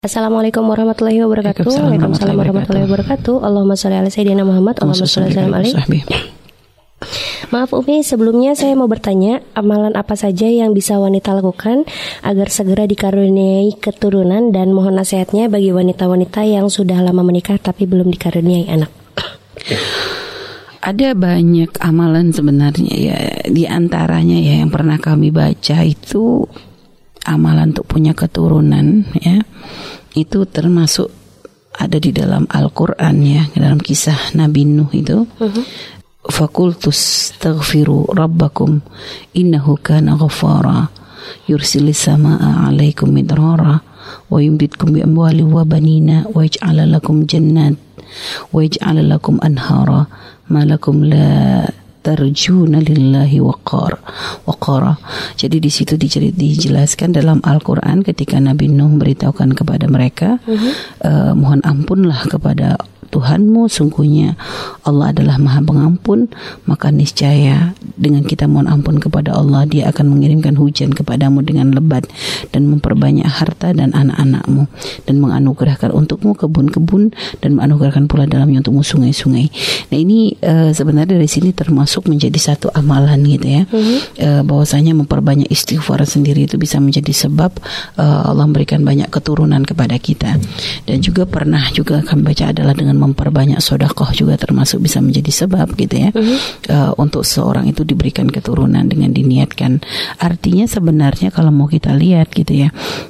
Assalamualaikum warahmatullahi wabarakatuh. Waalaikumsalam warahmatullahi wabarakatuh. Allahumma sholli ala sayyidina Muhammad. Allahumma sholli ala Maaf Umi, sebelumnya saya mau bertanya, amalan apa saja yang bisa wanita lakukan agar segera dikaruniai keturunan dan mohon nasihatnya bagi wanita-wanita yang sudah lama menikah tapi belum dikaruniai anak. Ada banyak amalan sebenarnya ya, di antaranya ya yang pernah kami baca itu amalan untuk punya keturunan ya itu termasuk ada di dalam Al-Qur'an ya dalam kisah Nabi Nuh itu uh-huh. fakultus taghfiru rabbakum innahu kana ghafara yursilis samaa alaikum midrara wa yumditkum bi amwali wa banina wa yaj'ala lakum jannat wa yaj'ala lakum anhara ma lakum la tarjuna lillahi waqar waqara. Jadi di situ dijelaskan dalam Al-Qur'an ketika Nabi Nuh memberitahukan kepada mereka uh -huh. uh, mohon ampunlah kepada Tuhanmu sungguhnya Allah adalah maha pengampun maka niscaya dengan kita mohon ampun kepada Allah dia akan mengirimkan hujan kepadamu dengan lebat dan memperbanyak harta dan anak-anakmu dan menganugerahkan untukmu kebun-kebun dan menganugerahkan pula dalamnya untukmu sungai-sungai nah ini uh, sebenarnya dari sini termasuk menjadi satu amalan gitu ya mm -hmm. uh, bahwasanya memperbanyak istighfar sendiri itu bisa menjadi sebab uh, Allah memberikan banyak keturunan kepada kita dan juga pernah juga kami baca adalah dengan memperbanyak sodakoh juga termasuk bisa menjadi sebab gitu ya uh-huh. uh, untuk seorang itu diberikan keturunan dengan diniatkan artinya sebenarnya kalau mau kita lihat gitu ya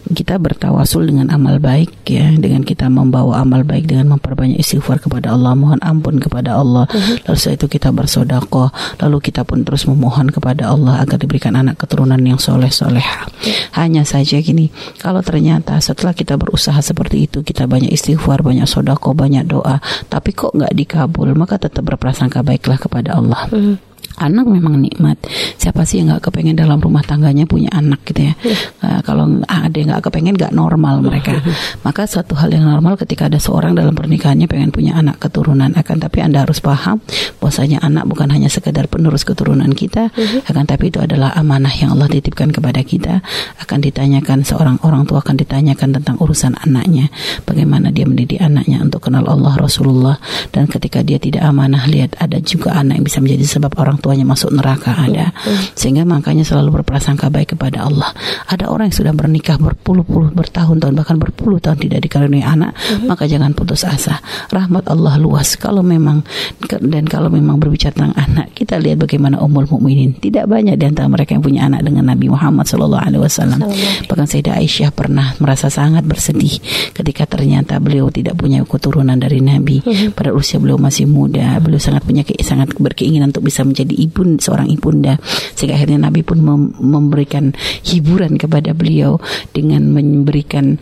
kita bertawasul dengan amal baik ya dengan kita membawa amal baik dengan memperbanyak istighfar kepada Allah mohon ampun kepada Allah uh-huh. lalu setelah itu kita bersodakoh lalu kita pun terus memohon kepada Allah agar diberikan anak keturunan yang soleh soleh uh-huh. hanya saja gini kalau ternyata setelah kita berusaha seperti itu kita banyak istighfar banyak sodakoh banyak doa tapi kok nggak dikabul maka tetap berprasangka baiklah kepada Allah. Hmm anak memang nikmat. Siapa sih yang nggak kepengen dalam rumah tangganya punya anak gitu ya? Uh, kalau ada yang nggak kepengen nggak normal mereka. Maka suatu hal yang normal ketika ada seorang dalam pernikahannya pengen punya anak keturunan. Akan tapi anda harus paham bahwasanya anak bukan hanya sekedar penerus keturunan kita, mhm. akan tapi itu adalah amanah yang Allah titipkan kepada kita. Akan ditanyakan seorang orang tua akan ditanyakan tentang urusan anaknya, bagaimana dia mendidik anaknya untuk kenal Allah Rasulullah dan ketika dia tidak amanah lihat ada juga anak yang bisa menjadi sebab orang tua tuanya masuk neraka ada. Sehingga makanya selalu berprasangka baik kepada Allah. Ada orang yang sudah bernikah berpuluh-puluh bertahun-tahun bahkan berpuluh tahun tidak dikaruniai anak, uh-huh. maka jangan putus asa. Rahmat Allah luas. Kalau memang dan kalau memang berbicara tentang anak, kita lihat bagaimana umur mukminin. Tidak banyak di antara mereka yang punya anak dengan Nabi Muhammad sallallahu alaihi wasallam. Bahkan Sayyidah Aisyah pernah merasa sangat bersedih ketika ternyata beliau tidak punya keturunan dari Nabi. Pada usia beliau masih muda, beliau sangat punya sangat berkeinginan untuk bisa menjadi ibu seorang ibunda sehingga akhirnya Nabi pun mem memberikan hiburan kepada beliau dengan memberikan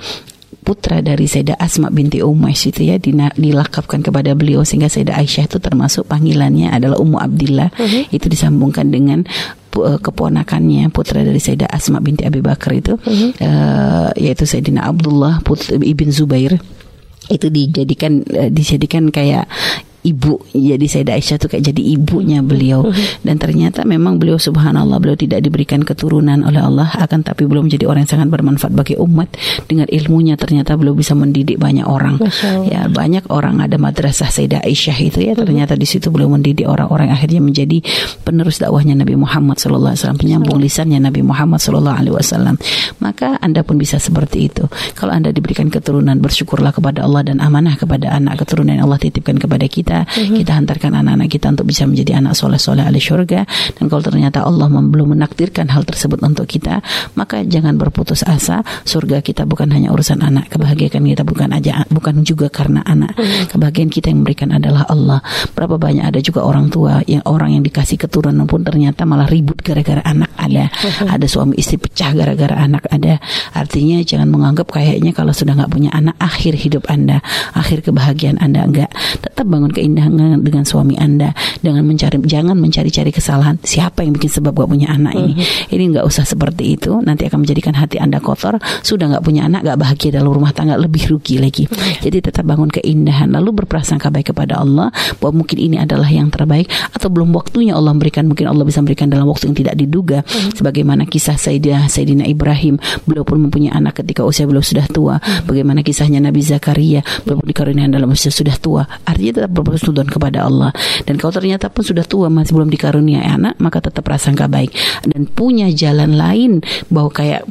putra dari Sayyidah Asma binti Umayyah itu ya dilakapkan kepada beliau sehingga Sayyidah Aisyah itu termasuk panggilannya adalah Ummu Abdillah uh mhm. -huh. itu disambungkan dengan uh, keponakannya putra dari Sayyidah Asma binti Abi Bakar itu uh -huh. uh, yaitu Sayyidina Abdullah putra ibn Zubair itu dijadikan uh, dijadikan kayak ibu jadi Sayyidah Aisyah tuh kayak jadi ibunya beliau. Dan ternyata memang beliau subhanallah beliau tidak diberikan keturunan oleh Allah akan tapi beliau menjadi orang yang sangat bermanfaat bagi umat. Dengan ilmunya ternyata beliau bisa mendidik banyak orang. Ya banyak orang ada madrasah Sayyidah Aisyah itu ya. Ternyata di situ beliau mendidik orang-orang akhirnya menjadi penerus dakwahnya Nabi Muhammad sallallahu alaihi wasallam penyambung lisannya Nabi Muhammad sallallahu alaihi wasallam. Maka Anda pun bisa seperti itu. Kalau Anda diberikan keturunan bersyukurlah kepada Allah dan amanah kepada anak keturunan yang Allah titipkan kepada kita kita mm-hmm. kita hantarkan anak-anak kita untuk bisa menjadi anak soleh-soleh ahli syurga. Dan kalau ternyata Allah belum menakdirkan hal tersebut untuk kita maka jangan berputus asa. Surga kita bukan hanya urusan anak. Kebahagiaan kita bukan aja bukan juga karena anak. Mm-hmm. kebahagiaan kita yang memberikan adalah Allah. Berapa banyak ada juga orang tua yang orang yang dikasih keturunan pun ternyata malah ribut gara-gara anak ada. Mm-hmm. ada suami istri pecah gara-gara anak ada. Artinya jangan menganggap kayaknya kalau sudah nggak punya anak akhir hidup anda akhir kebahagiaan anda enggak tetap bangun keindahan dengan suami Anda dengan mencari jangan mencari-cari kesalahan siapa yang bikin sebab gak punya anak ini. Mm-hmm. Ini nggak usah seperti itu nanti akan menjadikan hati Anda kotor, sudah nggak punya anak gak bahagia dalam rumah tangga lebih rugi lagi. Mm-hmm. Jadi tetap bangun keindahan lalu berprasangka baik kepada Allah bahwa mungkin ini adalah yang terbaik atau belum waktunya Allah memberikan mungkin Allah bisa memberikan dalam waktu yang tidak diduga mm-hmm. sebagaimana kisah Sayyidina Sayyidina Ibrahim beliau pun mempunyai anak ketika usia beliau sudah tua. Mm-hmm. Bagaimana kisahnya Nabi Zakaria beliau dikaruniai dalam usia sudah tua. Artinya tetap berpersekutuan kepada Allah. Dan kalau ternyata pun sudah tua masih belum dikaruniai anak, maka tetap prasangka baik dan punya jalan lain bahwa kayak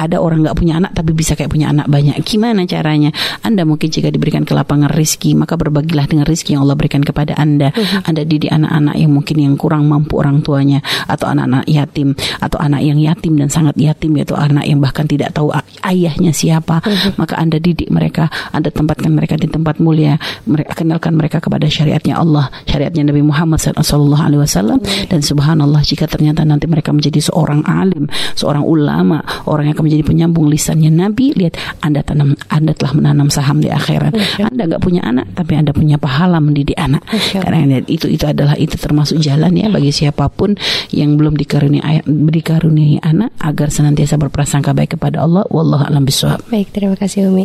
ada orang nggak punya anak tapi bisa kayak punya anak banyak. Gimana caranya? Anda mungkin jika diberikan kelapangan rizki maka berbagilah dengan rizki yang Allah berikan kepada Anda. Uh-huh. Anda didik anak-anak yang mungkin yang kurang mampu orang tuanya atau anak-anak yatim atau anak yang yatim dan sangat yatim yaitu anak yang bahkan tidak tahu ayahnya siapa. Uh-huh. Maka Anda didik mereka, Anda tempatkan mereka di tempat mulia, mereka kenalkan mereka kepada syariatnya Allah, syariatnya Nabi Muhammad Sallallahu Alaihi Wasallam dan Subhanallah jika ternyata nanti mereka menjadi seorang alim, seorang ulama, orang yang akan menjadi penyambung lisannya Nabi, lihat Anda tanam, Anda telah menanam saham di akhirat. Anda nggak punya anak, tapi Anda punya pahala mendidik anak. Karena itu itu adalah itu termasuk jalan ya bagi siapa pun yang belum dikaruniai dikaruniai anak agar senantiasa berprasangka baik kepada Allah. Wallahu a'lam bishawab. Baik, terima kasih Umi.